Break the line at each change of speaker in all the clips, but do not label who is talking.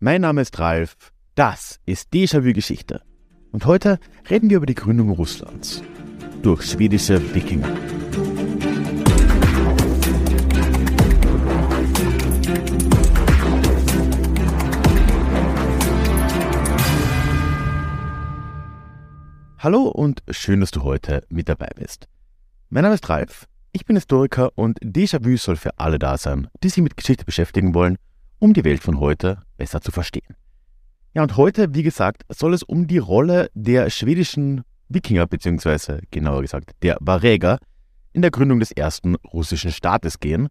Mein Name ist Ralf, das ist Déjà-vu Geschichte. Und heute reden wir über die Gründung Russlands durch schwedische Wikinger. Hallo und schön, dass du heute mit dabei bist. Mein Name ist Ralf, ich bin Historiker und Déjà-vu soll für alle da sein, die sich mit Geschichte beschäftigen wollen, um die Welt von heute besser zu verstehen. Ja, und heute, wie gesagt, soll es um die Rolle der schwedischen Wikinger, beziehungsweise genauer gesagt der Varäger, in der Gründung des ersten russischen Staates gehen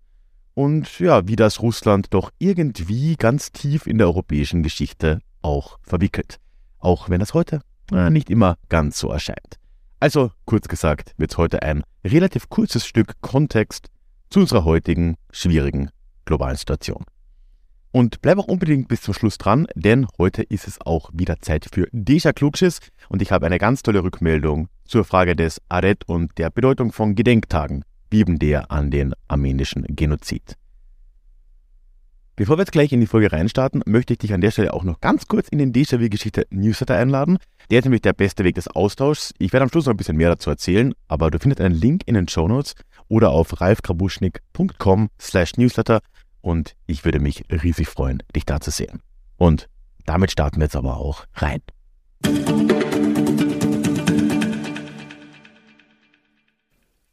und ja, wie das Russland doch irgendwie ganz tief in der europäischen Geschichte auch verwickelt. Auch wenn das heute äh, nicht immer ganz so erscheint. Also, kurz gesagt, wird es heute ein relativ kurzes Stück Kontext zu unserer heutigen schwierigen globalen Situation. Und bleib auch unbedingt bis zum Schluss dran, denn heute ist es auch wieder Zeit für Deja Klugschiss und ich habe eine ganz tolle Rückmeldung zur Frage des Aret und der Bedeutung von Gedenktagen, wie eben der an den armenischen Genozid. Bevor wir jetzt gleich in die Folge reinstarten, möchte ich dich an der Stelle auch noch ganz kurz in den Déjà-vu-Geschichte Newsletter einladen. Der ist nämlich der beste Weg des Austauschs. Ich werde am Schluss noch ein bisschen mehr dazu erzählen, aber du findest einen Link in den Show Notes oder auf ralfkrabuschnik.com slash newsletter und ich würde mich riesig freuen, dich da zu sehen. Und damit starten wir jetzt aber auch rein.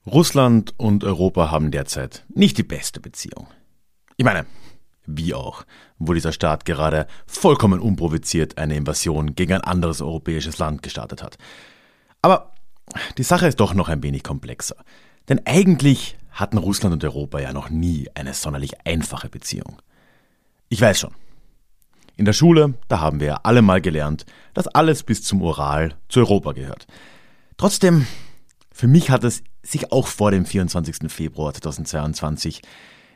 Russland und Europa haben derzeit nicht die beste Beziehung. Ich meine, wie auch, wo dieser Staat gerade vollkommen unprovoziert eine Invasion gegen ein anderes europäisches Land gestartet hat. Aber die Sache ist doch noch ein wenig komplexer. Denn eigentlich hatten Russland und Europa ja noch nie eine sonderlich einfache Beziehung. Ich weiß schon. In der Schule, da haben wir ja alle mal gelernt, dass alles bis zum Ural zu Europa gehört. Trotzdem, für mich hat es sich auch vor dem 24. Februar 2022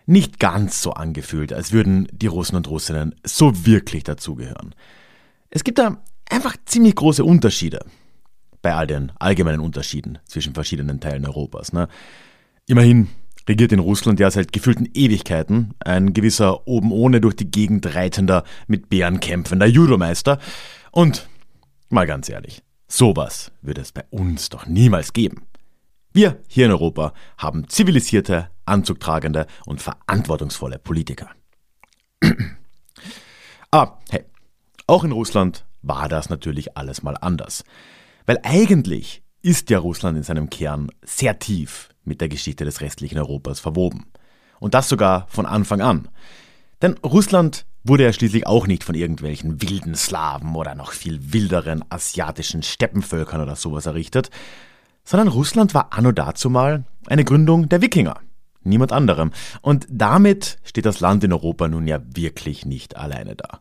nicht ganz so angefühlt, als würden die Russen und Russinnen so wirklich dazugehören. Es gibt da einfach ziemlich große Unterschiede bei all den allgemeinen Unterschieden zwischen verschiedenen Teilen Europas. Ne? Immerhin regiert in Russland ja seit gefühlten Ewigkeiten ein gewisser oben ohne durch die Gegend reitender, mit Bären kämpfender Judomeister. Und mal ganz ehrlich, sowas würde es bei uns doch niemals geben. Wir hier in Europa haben zivilisierte, anzugtragende und verantwortungsvolle Politiker. Aber hey, auch in Russland war das natürlich alles mal anders. Weil eigentlich ist ja Russland in seinem Kern sehr tief mit der Geschichte des restlichen Europas verwoben. Und das sogar von Anfang an. Denn Russland wurde ja schließlich auch nicht von irgendwelchen wilden Slawen oder noch viel wilderen asiatischen Steppenvölkern oder sowas errichtet, sondern Russland war anno dazumal eine Gründung der Wikinger. Niemand anderem. Und damit steht das Land in Europa nun ja wirklich nicht alleine da.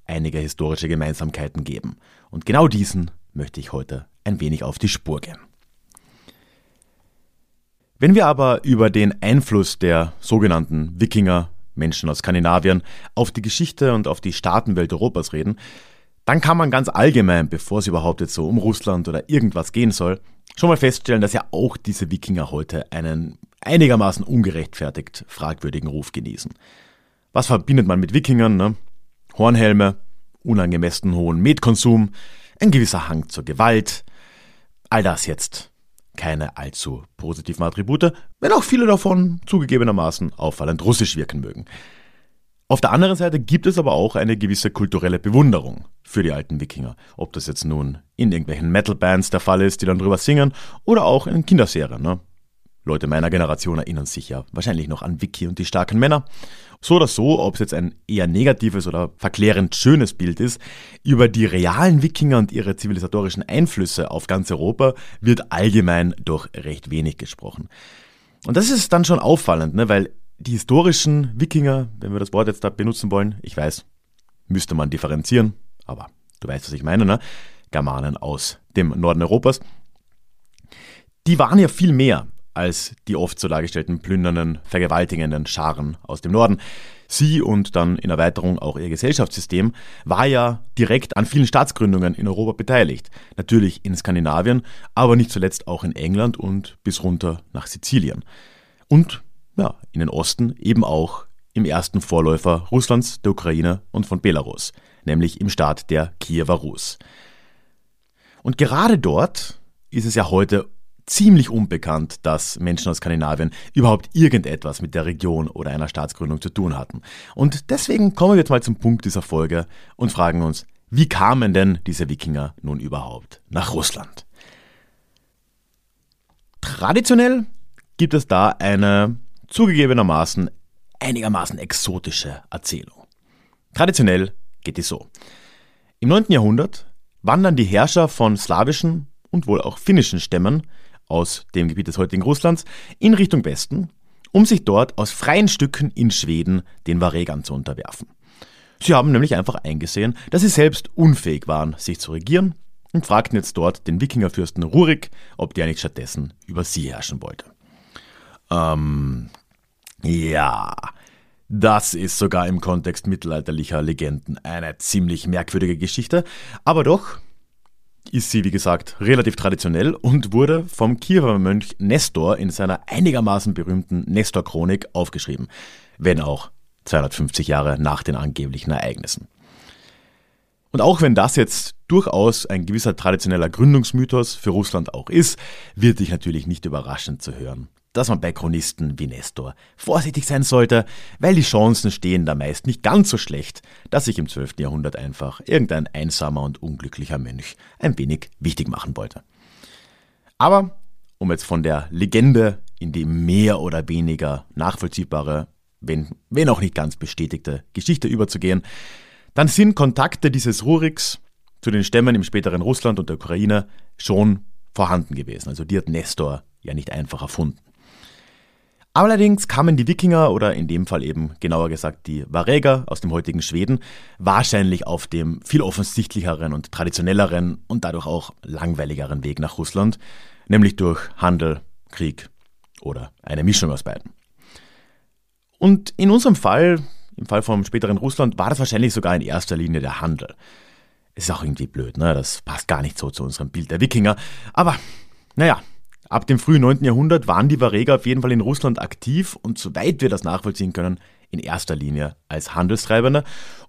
einige historische Gemeinsamkeiten geben. Und genau diesen möchte ich heute ein wenig auf die Spur gehen. Wenn wir aber über den Einfluss der sogenannten Wikinger, Menschen aus Skandinavien, auf die Geschichte und auf die Staatenwelt Europas reden, dann kann man ganz allgemein, bevor es überhaupt jetzt so um Russland oder irgendwas gehen soll, schon mal feststellen, dass ja auch diese Wikinger heute einen einigermaßen ungerechtfertigt fragwürdigen Ruf genießen. Was verbindet man mit Wikingern? Ne? Hornhelme, unangemessen hohen Metkonsum, ein gewisser Hang zur Gewalt. All das jetzt keine allzu positiven Attribute, wenn auch viele davon zugegebenermaßen auffallend russisch wirken mögen. Auf der anderen Seite gibt es aber auch eine gewisse kulturelle Bewunderung für die alten Wikinger. Ob das jetzt nun in irgendwelchen Metal-Bands der Fall ist, die dann drüber singen, oder auch in Kinderserien. Ne? Leute meiner Generation erinnern sich ja wahrscheinlich noch an Vicky und die starken Männer. So oder so, ob es jetzt ein eher negatives oder verklärend schönes Bild ist, über die realen Wikinger und ihre zivilisatorischen Einflüsse auf ganz Europa wird allgemein doch recht wenig gesprochen. Und das ist dann schon auffallend, ne? weil die historischen Wikinger, wenn wir das Wort jetzt da benutzen wollen, ich weiß, müsste man differenzieren, aber du weißt, was ich meine, ne? Germanen aus dem Norden Europas, die waren ja viel mehr als die oft so dargestellten plündernden, vergewaltigenden Scharen aus dem Norden. Sie und dann in Erweiterung auch ihr Gesellschaftssystem war ja direkt an vielen Staatsgründungen in Europa beteiligt. Natürlich in Skandinavien, aber nicht zuletzt auch in England und bis runter nach Sizilien. Und ja, in den Osten eben auch im ersten Vorläufer Russlands, der Ukraine und von Belarus, nämlich im Staat der Kiewer Rus. Und gerade dort ist es ja heute ziemlich unbekannt, dass Menschen aus Skandinavien überhaupt irgendetwas mit der Region oder einer Staatsgründung zu tun hatten. Und deswegen kommen wir jetzt mal zum Punkt dieser Folge und fragen uns, wie kamen denn diese Wikinger nun überhaupt nach Russland? Traditionell gibt es da eine zugegebenermaßen einigermaßen exotische Erzählung. Traditionell geht die so. Im 9. Jahrhundert wandern die Herrscher von slawischen und wohl auch finnischen Stämmen aus dem Gebiet des heutigen Russlands in Richtung Westen, um sich dort aus freien Stücken in Schweden den Varegern zu unterwerfen. Sie haben nämlich einfach eingesehen, dass sie selbst unfähig waren, sich zu regieren und fragten jetzt dort den Wikingerfürsten Rurik, ob der nicht stattdessen über sie herrschen wollte. Ähm, ja, das ist sogar im Kontext mittelalterlicher Legenden eine ziemlich merkwürdige Geschichte, aber doch ist sie, wie gesagt, relativ traditionell und wurde vom Kiewer Mönch Nestor in seiner einigermaßen berühmten Nestor-Chronik aufgeschrieben, wenn auch 250 Jahre nach den angeblichen Ereignissen. Und auch wenn das jetzt durchaus ein gewisser traditioneller Gründungsmythos für Russland auch ist, wird dich natürlich nicht überraschend zu hören, dass man bei Chronisten wie Nestor vorsichtig sein sollte, weil die Chancen stehen da meist nicht ganz so schlecht, dass sich im 12. Jahrhundert einfach irgendein einsamer und unglücklicher Mönch ein wenig wichtig machen wollte. Aber um jetzt von der Legende in die mehr oder weniger nachvollziehbare, wenn, wenn auch nicht ganz bestätigte Geschichte überzugehen, dann sind Kontakte dieses Ruriks zu den Stämmen im späteren Russland und der Ukraine schon vorhanden gewesen. Also die hat Nestor ja nicht einfach erfunden. Allerdings kamen die Wikinger oder in dem Fall eben genauer gesagt die Vareger aus dem heutigen Schweden wahrscheinlich auf dem viel offensichtlicheren und traditionelleren und dadurch auch langweiligeren Weg nach Russland, nämlich durch Handel, Krieg oder eine Mischung aus beiden. Und in unserem Fall, im Fall vom späteren Russland, war das wahrscheinlich sogar in erster Linie der Handel. Ist auch irgendwie blöd, ne? Das passt gar nicht so zu unserem Bild der Wikinger. Aber, naja, Ab dem frühen 9. Jahrhundert waren die Vareger auf jeden Fall in Russland aktiv und soweit wir das nachvollziehen können, in erster Linie als Handelstreibende.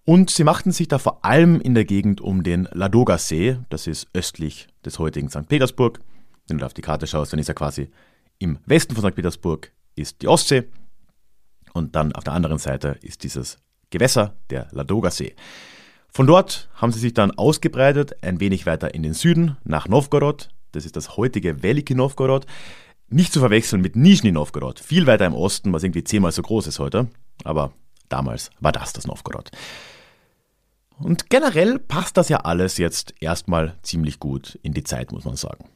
Und sie machten sich da vor allem in der Gegend um den Ladoga-See, das ist östlich des heutigen St. Petersburg. Wenn du auf die Karte schaust, dann ist er quasi im Westen von St. Petersburg ist die Ostsee und dann auf der anderen Seite ist dieses Gewässer, der Ladoga-See. Von dort haben sie sich dann ausgebreitet, ein wenig weiter in den Süden, nach Novgorod, das ist das heutige Veliki Novgorod. Nicht zu verwechseln mit Nizhny Novgorod, viel weiter im Osten, was irgendwie zehnmal so groß ist heute. Aber damals war das das Novgorod. Und generell passt das ja alles jetzt erstmal ziemlich gut in die Zeit, muss man sagen.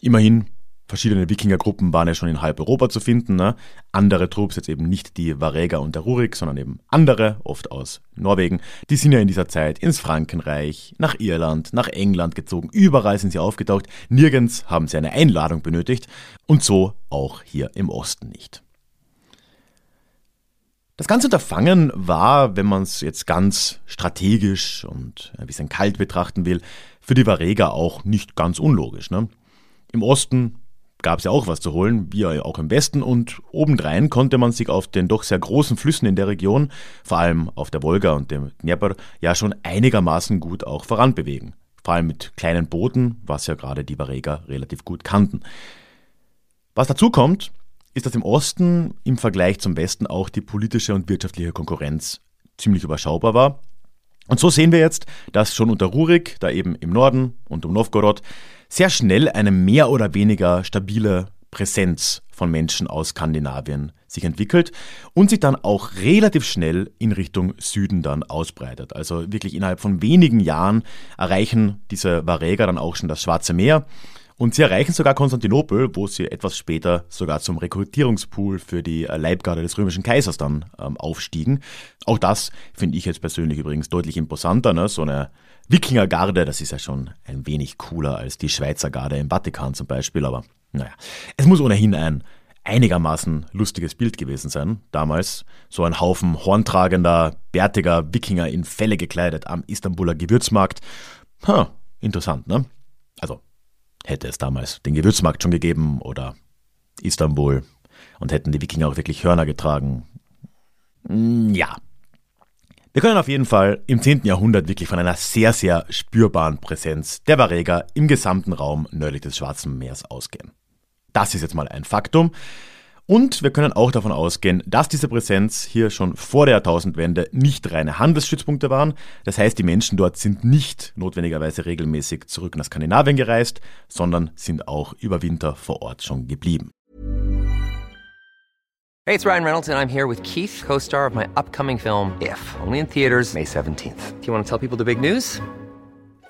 Immerhin Verschiedene Wikingergruppen waren ja schon in halb Europa zu finden. Ne? Andere Trupps, jetzt eben nicht die Vareger und der Rurik, sondern eben andere, oft aus Norwegen, die sind ja in dieser Zeit ins Frankenreich, nach Irland, nach England gezogen. Überall sind sie aufgetaucht. Nirgends haben sie eine Einladung benötigt. Und so auch hier im Osten nicht. Das ganze Unterfangen war, wenn man es jetzt ganz strategisch und ein bisschen kalt betrachten will, für die Vareger auch nicht ganz unlogisch. Ne? Im Osten gab es ja auch was zu holen, wie auch im Westen, und obendrein konnte man sich auf den doch sehr großen Flüssen in der Region, vor allem auf der Wolga und dem Dnieper, ja schon einigermaßen gut auch voranbewegen. Vor allem mit kleinen Booten, was ja gerade die Vareger relativ gut kannten. Was dazu kommt, ist, dass im Osten im Vergleich zum Westen auch die politische und wirtschaftliche Konkurrenz ziemlich überschaubar war. Und so sehen wir jetzt, dass schon unter Rurik, da eben im Norden und um Novgorod, sehr schnell eine mehr oder weniger stabile Präsenz von Menschen aus Skandinavien sich entwickelt und sich dann auch relativ schnell in Richtung Süden dann ausbreitet. Also wirklich innerhalb von wenigen Jahren erreichen diese Varäger dann auch schon das Schwarze Meer und sie erreichen sogar Konstantinopel, wo sie etwas später sogar zum Rekrutierungspool für die Leibgarde des römischen Kaisers dann ähm, aufstiegen. Auch das finde ich jetzt persönlich übrigens deutlich imposanter. Ne? So eine Wikingergarde, das ist ja schon ein wenig cooler als die Schweizer Garde im Vatikan zum Beispiel, aber naja. Es muss ohnehin ein einigermaßen lustiges Bild gewesen sein, damals. So ein Haufen horntragender, bärtiger Wikinger in Felle gekleidet am Istanbuler Gewürzmarkt. Ha, interessant, ne? Also, hätte es damals den Gewürzmarkt schon gegeben oder Istanbul und hätten die Wikinger auch wirklich Hörner getragen. Hm, ja. Wir können auf jeden Fall im 10. Jahrhundert wirklich von einer sehr, sehr spürbaren Präsenz der Vareger im gesamten Raum nördlich des Schwarzen Meers ausgehen. Das ist jetzt mal ein Faktum. Und wir können auch davon ausgehen, dass diese Präsenz hier schon vor der Jahrtausendwende nicht reine Handelsstützpunkte waren. Das heißt, die Menschen dort sind nicht notwendigerweise regelmäßig zurück nach Skandinavien gereist, sondern sind auch über Winter vor Ort schon geblieben.
Hey, it's Ryan Reynolds and I'm here with Keith, co-star of my upcoming film If, only in theaters May 17th. Do you want to tell people the big news?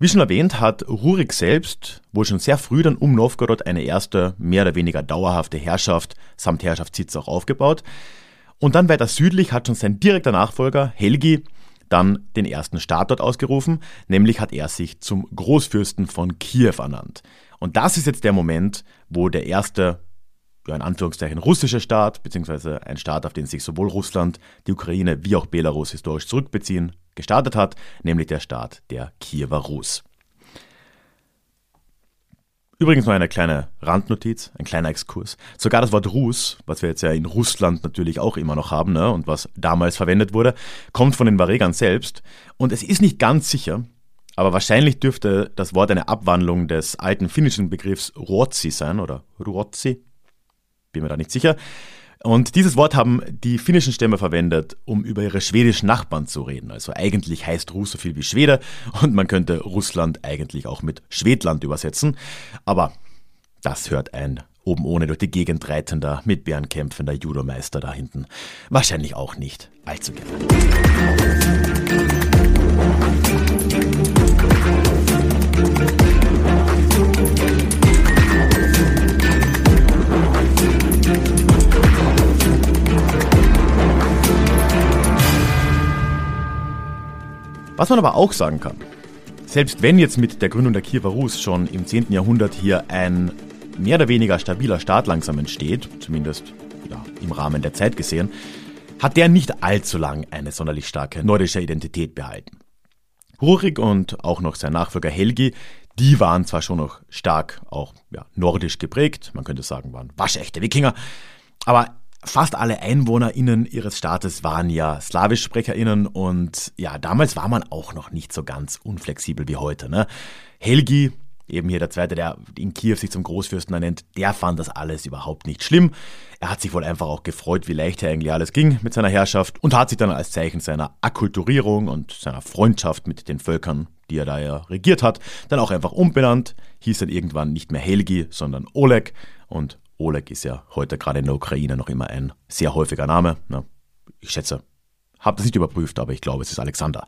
Wie schon erwähnt, hat Rurik selbst wohl schon sehr früh dann um Novgorod eine erste, mehr oder weniger dauerhafte Herrschaft samt Herrschaftssitz auch aufgebaut. Und dann weiter südlich hat schon sein direkter Nachfolger Helgi dann den ersten Staat dort ausgerufen, nämlich hat er sich zum Großfürsten von Kiew ernannt. Und das ist jetzt der Moment, wo der erste, ja in Anführungszeichen russische Staat, beziehungsweise ein Staat, auf den sich sowohl Russland, die Ukraine wie auch Belarus historisch zurückbeziehen, gestartet hat, nämlich der Staat der Kiewer Rus. Übrigens noch eine kleine Randnotiz, ein kleiner Exkurs. Sogar das Wort Rus, was wir jetzt ja in Russland natürlich auch immer noch haben ne, und was damals verwendet wurde, kommt von den Varegern selbst. Und es ist nicht ganz sicher, aber wahrscheinlich dürfte das Wort eine Abwandlung des alten finnischen Begriffs Ruotsi sein oder Ruotsi. Bin mir da nicht sicher. Und dieses Wort haben die finnischen Stämme verwendet, um über ihre schwedischen Nachbarn zu reden. Also eigentlich heißt Rus so viel wie Schwede und man könnte Russland eigentlich auch mit Schwedland übersetzen. Aber das hört ein oben ohne durch die Gegend reitender, mit Bären kämpfender Judomeister da hinten wahrscheinlich auch nicht allzu gerne. Was man aber auch sagen kann, selbst wenn jetzt mit der Gründung der Kiewer Rus schon im 10. Jahrhundert hier ein mehr oder weniger stabiler Staat langsam entsteht, zumindest ja, im Rahmen der Zeit gesehen, hat der nicht allzu lang eine sonderlich starke nordische Identität behalten. Rurik und auch noch sein Nachfolger Helgi, die waren zwar schon noch stark auch ja, nordisch geprägt, man könnte sagen, waren waschechte Wikinger, aber Fast alle EinwohnerInnen ihres Staates waren ja SlawischsprecherInnen und ja, damals war man auch noch nicht so ganz unflexibel wie heute. Ne? Helgi, eben hier der Zweite, der in Kiew sich zum Großfürsten ernennt, der fand das alles überhaupt nicht schlimm. Er hat sich wohl einfach auch gefreut, wie leicht er eigentlich alles ging mit seiner Herrschaft und hat sich dann als Zeichen seiner Akkulturierung und seiner Freundschaft mit den Völkern, die er da ja regiert hat, dann auch einfach umbenannt, hieß dann irgendwann nicht mehr Helgi, sondern Oleg und Oleg ist ja heute gerade in der Ukraine noch immer ein sehr häufiger Name. Ne? Ich schätze, habe das nicht überprüft, aber ich glaube, es ist Alexander.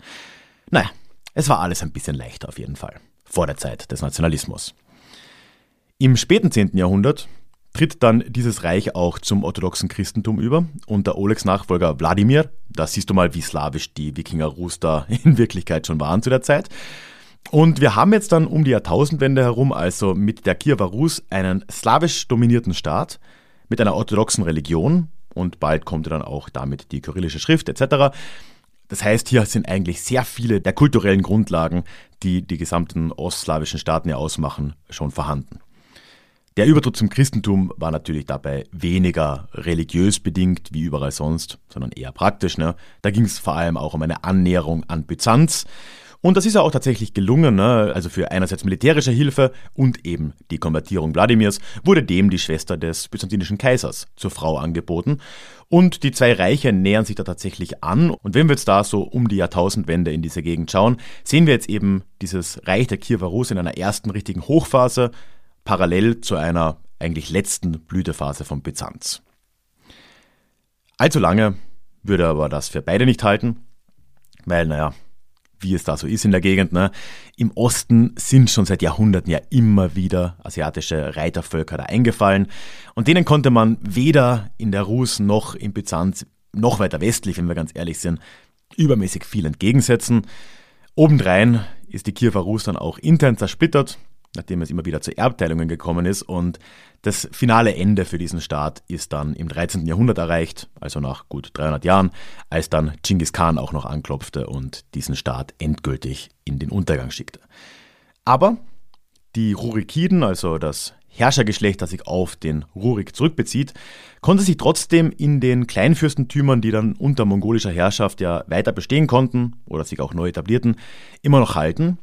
Naja, es war alles ein bisschen leichter auf jeden Fall. Vor der Zeit des Nationalismus. Im späten 10. Jahrhundert tritt dann dieses Reich auch zum orthodoxen Christentum über unter Olegs Nachfolger Wladimir. Da siehst du mal, wie slawisch die Wikinger Rus da in Wirklichkeit schon waren zu der Zeit. Und wir haben jetzt dann um die Jahrtausendwende herum, also mit der Kiewer Rus, einen slawisch dominierten Staat mit einer orthodoxen Religion und bald kommt dann auch damit die kyrillische Schrift etc. Das heißt, hier sind eigentlich sehr viele der kulturellen Grundlagen, die die gesamten ostslawischen Staaten ja ausmachen, schon vorhanden. Der Übertritt zum Christentum war natürlich dabei weniger religiös bedingt wie überall sonst, sondern eher praktisch. Ne? Da ging es vor allem auch um eine Annäherung an Byzanz. Und das ist ja auch tatsächlich gelungen. Ne? Also für einerseits militärische Hilfe und eben die Konvertierung Wladimirs wurde dem die Schwester des byzantinischen Kaisers zur Frau angeboten. Und die zwei Reiche nähern sich da tatsächlich an. Und wenn wir jetzt da so um die Jahrtausendwende in diese Gegend schauen, sehen wir jetzt eben dieses Reich der Kiewer in einer ersten richtigen Hochphase, parallel zu einer eigentlich letzten Blütephase von Byzanz. Allzu lange würde aber das für beide nicht halten, weil, naja, wie es da so ist in der Gegend. Ne? Im Osten sind schon seit Jahrhunderten ja immer wieder asiatische Reitervölker da eingefallen und denen konnte man weder in der Rus noch in Byzanz, noch weiter westlich, wenn wir ganz ehrlich sind, übermäßig viel entgegensetzen. Obendrein ist die Kiewer Rus dann auch intern zersplittert nachdem es immer wieder zu Erbteilungen gekommen ist. Und das finale Ende für diesen Staat ist dann im 13. Jahrhundert erreicht, also nach gut 300 Jahren, als dann Genghis Khan auch noch anklopfte und diesen Staat endgültig in den Untergang schickte. Aber die Rurikiden, also das Herrschergeschlecht, das sich auf den Rurik zurückbezieht, konnte sich trotzdem in den Kleinfürstentümern, die dann unter mongolischer Herrschaft ja weiter bestehen konnten oder sich auch neu etablierten, immer noch halten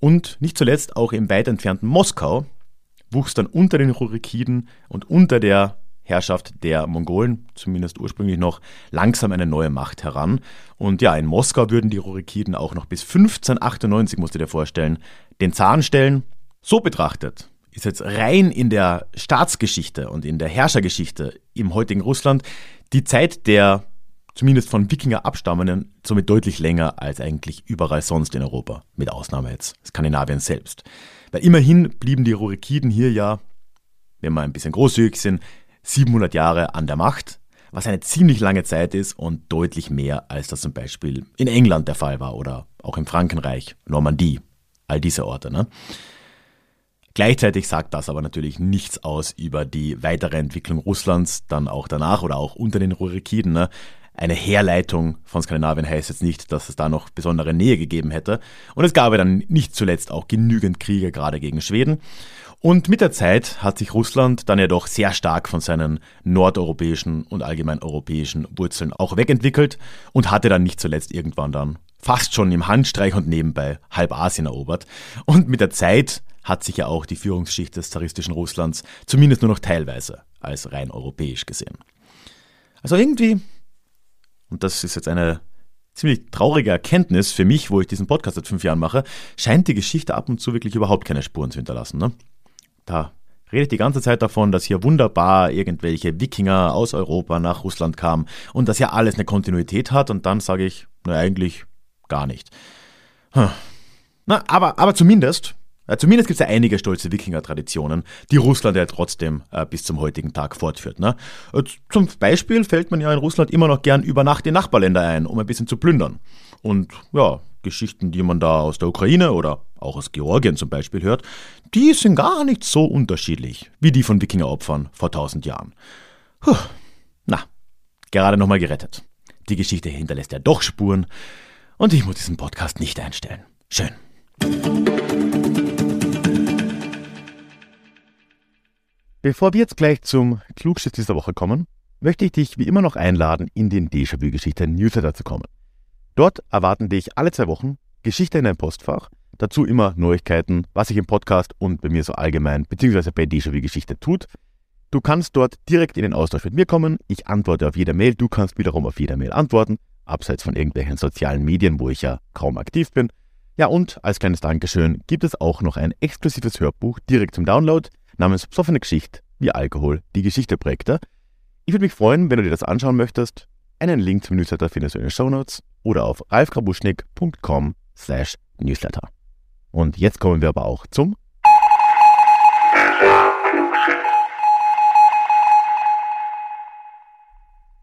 und nicht zuletzt auch im weit entfernten Moskau wuchs dann unter den Rurikiden und unter der Herrschaft der Mongolen, zumindest ursprünglich noch, langsam eine neue Macht heran. Und ja, in Moskau würden die Rurikiden auch noch bis 1598, musst du dir vorstellen, den Zahn stellen. So betrachtet ist jetzt rein in der Staatsgeschichte und in der Herrschergeschichte im heutigen Russland die Zeit der zumindest von Wikinger abstammenden, somit deutlich länger als eigentlich überall sonst in Europa, mit Ausnahme jetzt Skandinavien selbst. Weil immerhin blieben die Rurikiden hier ja, wenn wir ein bisschen großzügig sind, 700 Jahre an der Macht, was eine ziemlich lange Zeit ist und deutlich mehr, als das zum Beispiel in England der Fall war oder auch im Frankenreich, Normandie, all diese Orte. Ne? Gleichzeitig sagt das aber natürlich nichts aus über die weitere Entwicklung Russlands, dann auch danach oder auch unter den Rurikiden. Ne? Eine Herleitung von Skandinavien heißt jetzt nicht, dass es da noch besondere Nähe gegeben hätte. Und es gab ja dann nicht zuletzt auch genügend Kriege gerade gegen Schweden. Und mit der Zeit hat sich Russland dann ja doch sehr stark von seinen nordeuropäischen und allgemein europäischen Wurzeln auch wegentwickelt und hatte dann nicht zuletzt irgendwann dann fast schon im Handstreich und nebenbei halb Asien erobert. Und mit der Zeit hat sich ja auch die Führungsschicht des zaristischen Russlands zumindest nur noch teilweise als rein europäisch gesehen. Also irgendwie und das ist jetzt eine ziemlich traurige Erkenntnis für mich, wo ich diesen Podcast seit fünf Jahren mache, scheint die Geschichte ab und zu wirklich überhaupt keine Spuren zu hinterlassen. Ne? Da redet die ganze Zeit davon, dass hier wunderbar irgendwelche Wikinger aus Europa nach Russland kamen und dass ja alles eine Kontinuität hat und dann sage ich, na eigentlich gar nicht. Na, aber, aber zumindest zumindest gibt es ja einige stolze Wikinger-Traditionen, die Russland ja trotzdem äh, bis zum heutigen Tag fortführt. Ne? Äh, zum Beispiel fällt man ja in Russland immer noch gern über Nacht in Nachbarländer ein, um ein bisschen zu plündern. Und ja, Geschichten, die man da aus der Ukraine oder auch aus Georgien zum Beispiel hört, die sind gar nicht so unterschiedlich wie die von Wikingeropfern vor tausend Jahren. Puh. Na, gerade nochmal gerettet. Die Geschichte hinterlässt ja doch Spuren und ich muss diesen Podcast nicht einstellen. Schön. Bevor wir jetzt gleich zum Klugschiss dieser Woche kommen, möchte ich dich wie immer noch einladen, in den Déjà-vu-Geschichte Newsletter zu kommen. Dort erwarten dich alle zwei Wochen Geschichte in dein Postfach, dazu immer Neuigkeiten, was sich im Podcast und bei mir so allgemein bzw. bei Déjà-vu-Geschichte tut. Du kannst dort direkt in den Austausch mit mir kommen. Ich antworte auf jede Mail, du kannst wiederum auf jede Mail antworten, abseits von irgendwelchen sozialen Medien, wo ich ja kaum aktiv bin. Ja, und als kleines Dankeschön gibt es auch noch ein exklusives Hörbuch direkt zum Download namens Psoffene Geschichte, wie Alkohol die Geschichte prägte. Ich würde mich freuen, wenn du dir das anschauen möchtest. Einen Link zum Newsletter findest du in den Show Notes oder auf ralfkrabuschnick.com slash newsletter. Und jetzt kommen wir aber auch zum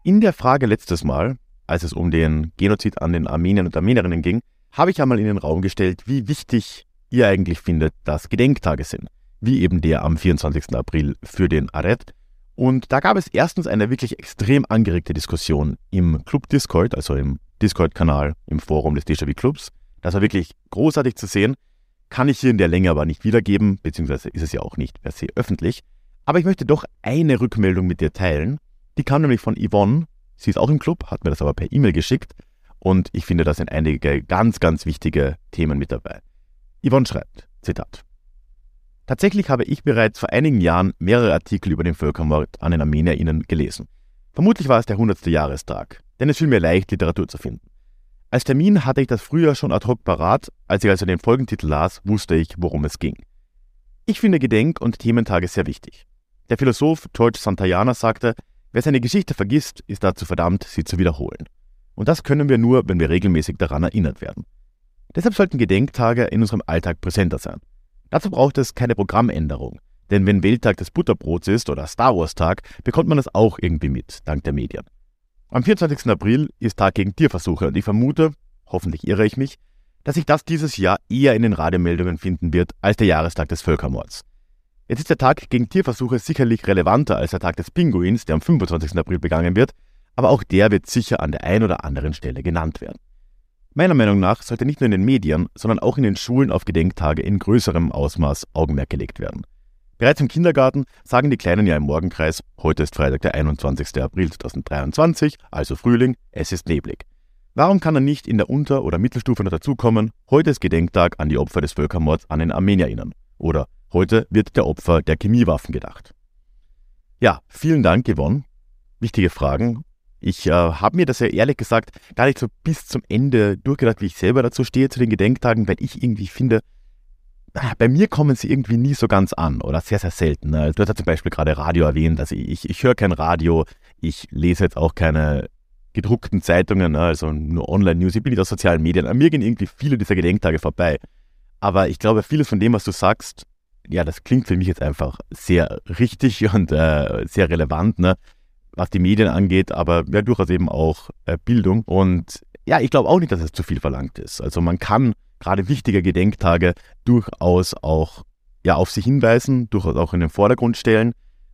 In der Frage letztes Mal, als es um den Genozid an den Armeniern und Armenierinnen ging, habe ich einmal in den Raum gestellt, wie wichtig ihr eigentlich findet, dass Gedenktage sind wie eben der am 24. April für den Aret. Und da gab es erstens eine wirklich extrem angeregte Diskussion im Club Discord, also im Discord-Kanal, im Forum des Déjà-vu Clubs. Das war wirklich großartig zu sehen. Kann ich hier in der Länge aber nicht wiedergeben, beziehungsweise ist es ja auch nicht per se öffentlich. Aber ich möchte doch eine Rückmeldung mit dir teilen. Die kam nämlich von Yvonne. Sie ist auch im Club, hat mir das aber per E-Mail geschickt. Und ich finde, da sind einige ganz, ganz wichtige Themen mit dabei. Yvonne schreibt, Zitat. Tatsächlich habe ich bereits vor einigen Jahren mehrere Artikel über den Völkermord an den ArmenierInnen gelesen. Vermutlich war es der 100. Jahrestag, denn es fiel mir leicht, Literatur zu finden. Als Termin hatte ich das früher schon ad hoc parat, als ich also den Folgentitel las, wusste ich, worum es ging. Ich finde Gedenk- und Thementage sehr wichtig. Der Philosoph George Santayana sagte, wer seine Geschichte vergisst, ist dazu verdammt, sie zu wiederholen. Und das können wir nur, wenn wir regelmäßig daran erinnert werden. Deshalb sollten Gedenktage in unserem Alltag präsenter sein. Dazu braucht es keine Programmänderung. Denn wenn Welttag des Butterbrots ist oder Star Wars Tag, bekommt man das auch irgendwie mit, dank der Medien. Am 24. April ist Tag gegen Tierversuche und ich vermute, hoffentlich irre ich mich, dass sich das dieses Jahr eher in den Radiomeldungen finden wird als der Jahrestag des Völkermords. Jetzt ist der Tag gegen Tierversuche sicherlich relevanter als der Tag des Pinguins, der am 25. April begangen wird, aber auch der wird sicher an der einen oder anderen Stelle genannt werden. Meiner Meinung nach sollte nicht nur in den Medien, sondern auch in den Schulen auf Gedenktage in größerem Ausmaß Augenmerk gelegt werden. Bereits im Kindergarten sagen die Kleinen ja im Morgenkreis, heute ist Freitag der 21. April 2023, also Frühling, es ist neblig. Warum kann er nicht in der Unter- oder Mittelstufe noch dazukommen, heute ist Gedenktag an die Opfer des Völkermords an den ArmenierInnen? Oder heute wird der Opfer der Chemiewaffen gedacht? Ja, vielen Dank, Yvonne. Wichtige Fragen ich äh, habe mir das ja ehrlich gesagt gar nicht so bis zum Ende durchgedacht, wie ich selber dazu stehe zu den Gedenktagen, weil ich irgendwie finde, bei mir kommen sie irgendwie nie so ganz an oder sehr, sehr selten. Ne? Du hast ja zum Beispiel gerade Radio erwähnt, also ich, ich höre kein Radio, ich lese jetzt auch keine gedruckten Zeitungen, ne? also nur Online-News, ich bin nicht aus sozialen Medien. An mir gehen irgendwie viele dieser Gedenktage vorbei. Aber ich glaube, vieles von dem, was du sagst, ja, das klingt für mich jetzt einfach sehr richtig und äh, sehr relevant. Ne? Was die Medien angeht, aber ja durchaus eben auch äh, Bildung. Und ja, ich glaube auch nicht, dass es zu viel verlangt ist. Also man kann gerade wichtige Gedenktage durchaus auch ja, auf sich hinweisen, durchaus auch in den Vordergrund stellen.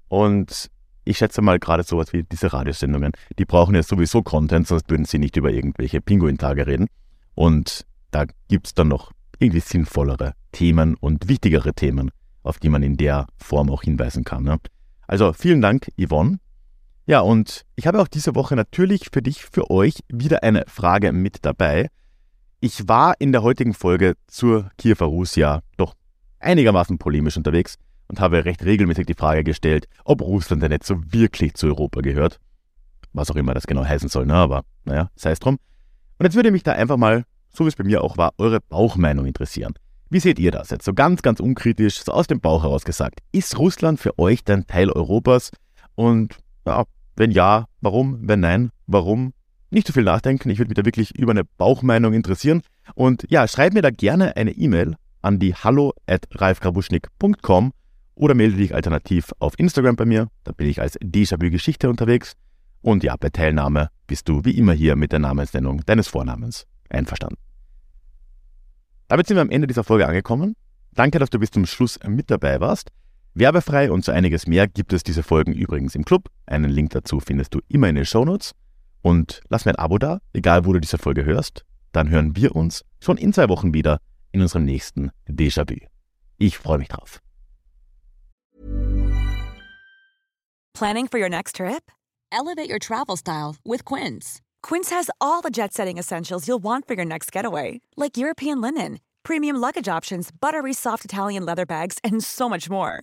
Und ich schätze mal gerade sowas wie diese Radiosendungen, die brauchen ja sowieso Content, sonst würden sie nicht über irgendwelche Pinguintage reden. Und da gibt es dann noch irgendwie sinnvollere Themen und wichtigere Themen, auf die man in der Form auch hinweisen kann. Ne? Also vielen Dank, Yvonne, ja, und ich habe auch diese Woche natürlich für dich, für euch wieder eine Frage mit dabei. Ich war in der heutigen Folge zur Kiewer Rus ja doch einigermaßen polemisch unterwegs und habe recht regelmäßig die Frage gestellt, ob Russland denn nicht so wirklich zu Europa gehört. Was auch immer das genau heißen soll, ne? aber naja, sei es drum. Und jetzt würde mich da einfach mal, so wie es bei mir auch war, eure Bauchmeinung interessieren. Wie seht ihr das jetzt? So ganz, ganz unkritisch, so aus dem Bauch heraus gesagt. Ist Russland für euch denn Teil Europas? Und ja, wenn ja, warum? Wenn nein, warum? Nicht zu viel nachdenken, ich würde mich da wirklich über eine Bauchmeinung interessieren. Und ja, schreib mir da gerne eine E-Mail an die hallo at ralfgrabuschnik.com oder melde dich alternativ auf Instagram bei mir. Da bin ich als Déjà-vu Geschichte unterwegs. Und ja, bei Teilnahme bist du wie immer hier mit der Namensnennung deines Vornamens einverstanden. Damit sind wir am Ende dieser Folge angekommen. Danke, dass du bis zum Schluss mit dabei warst. Werbefrei und so einiges mehr gibt es diese Folgen übrigens im Club. Einen Link dazu findest du immer in den Shownotes. Und lass mir ein Abo da, egal wo du diese Folge hörst. Dann hören wir uns schon in zwei Wochen wieder in unserem nächsten Déjà-vu. Ich freue mich drauf.
Planning for your next trip?
Elevate your travel style with Quince.
Quince has all the jet setting essentials you'll want for your next getaway, like European linen, premium luggage options, buttery soft Italian leather bags, and so much more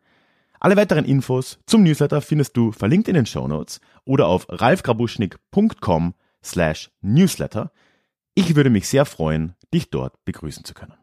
Alle weiteren Infos zum Newsletter findest du verlinkt in den Show Notes oder auf ralfgrabuschnick.com slash newsletter. Ich würde mich sehr freuen, dich dort begrüßen zu können.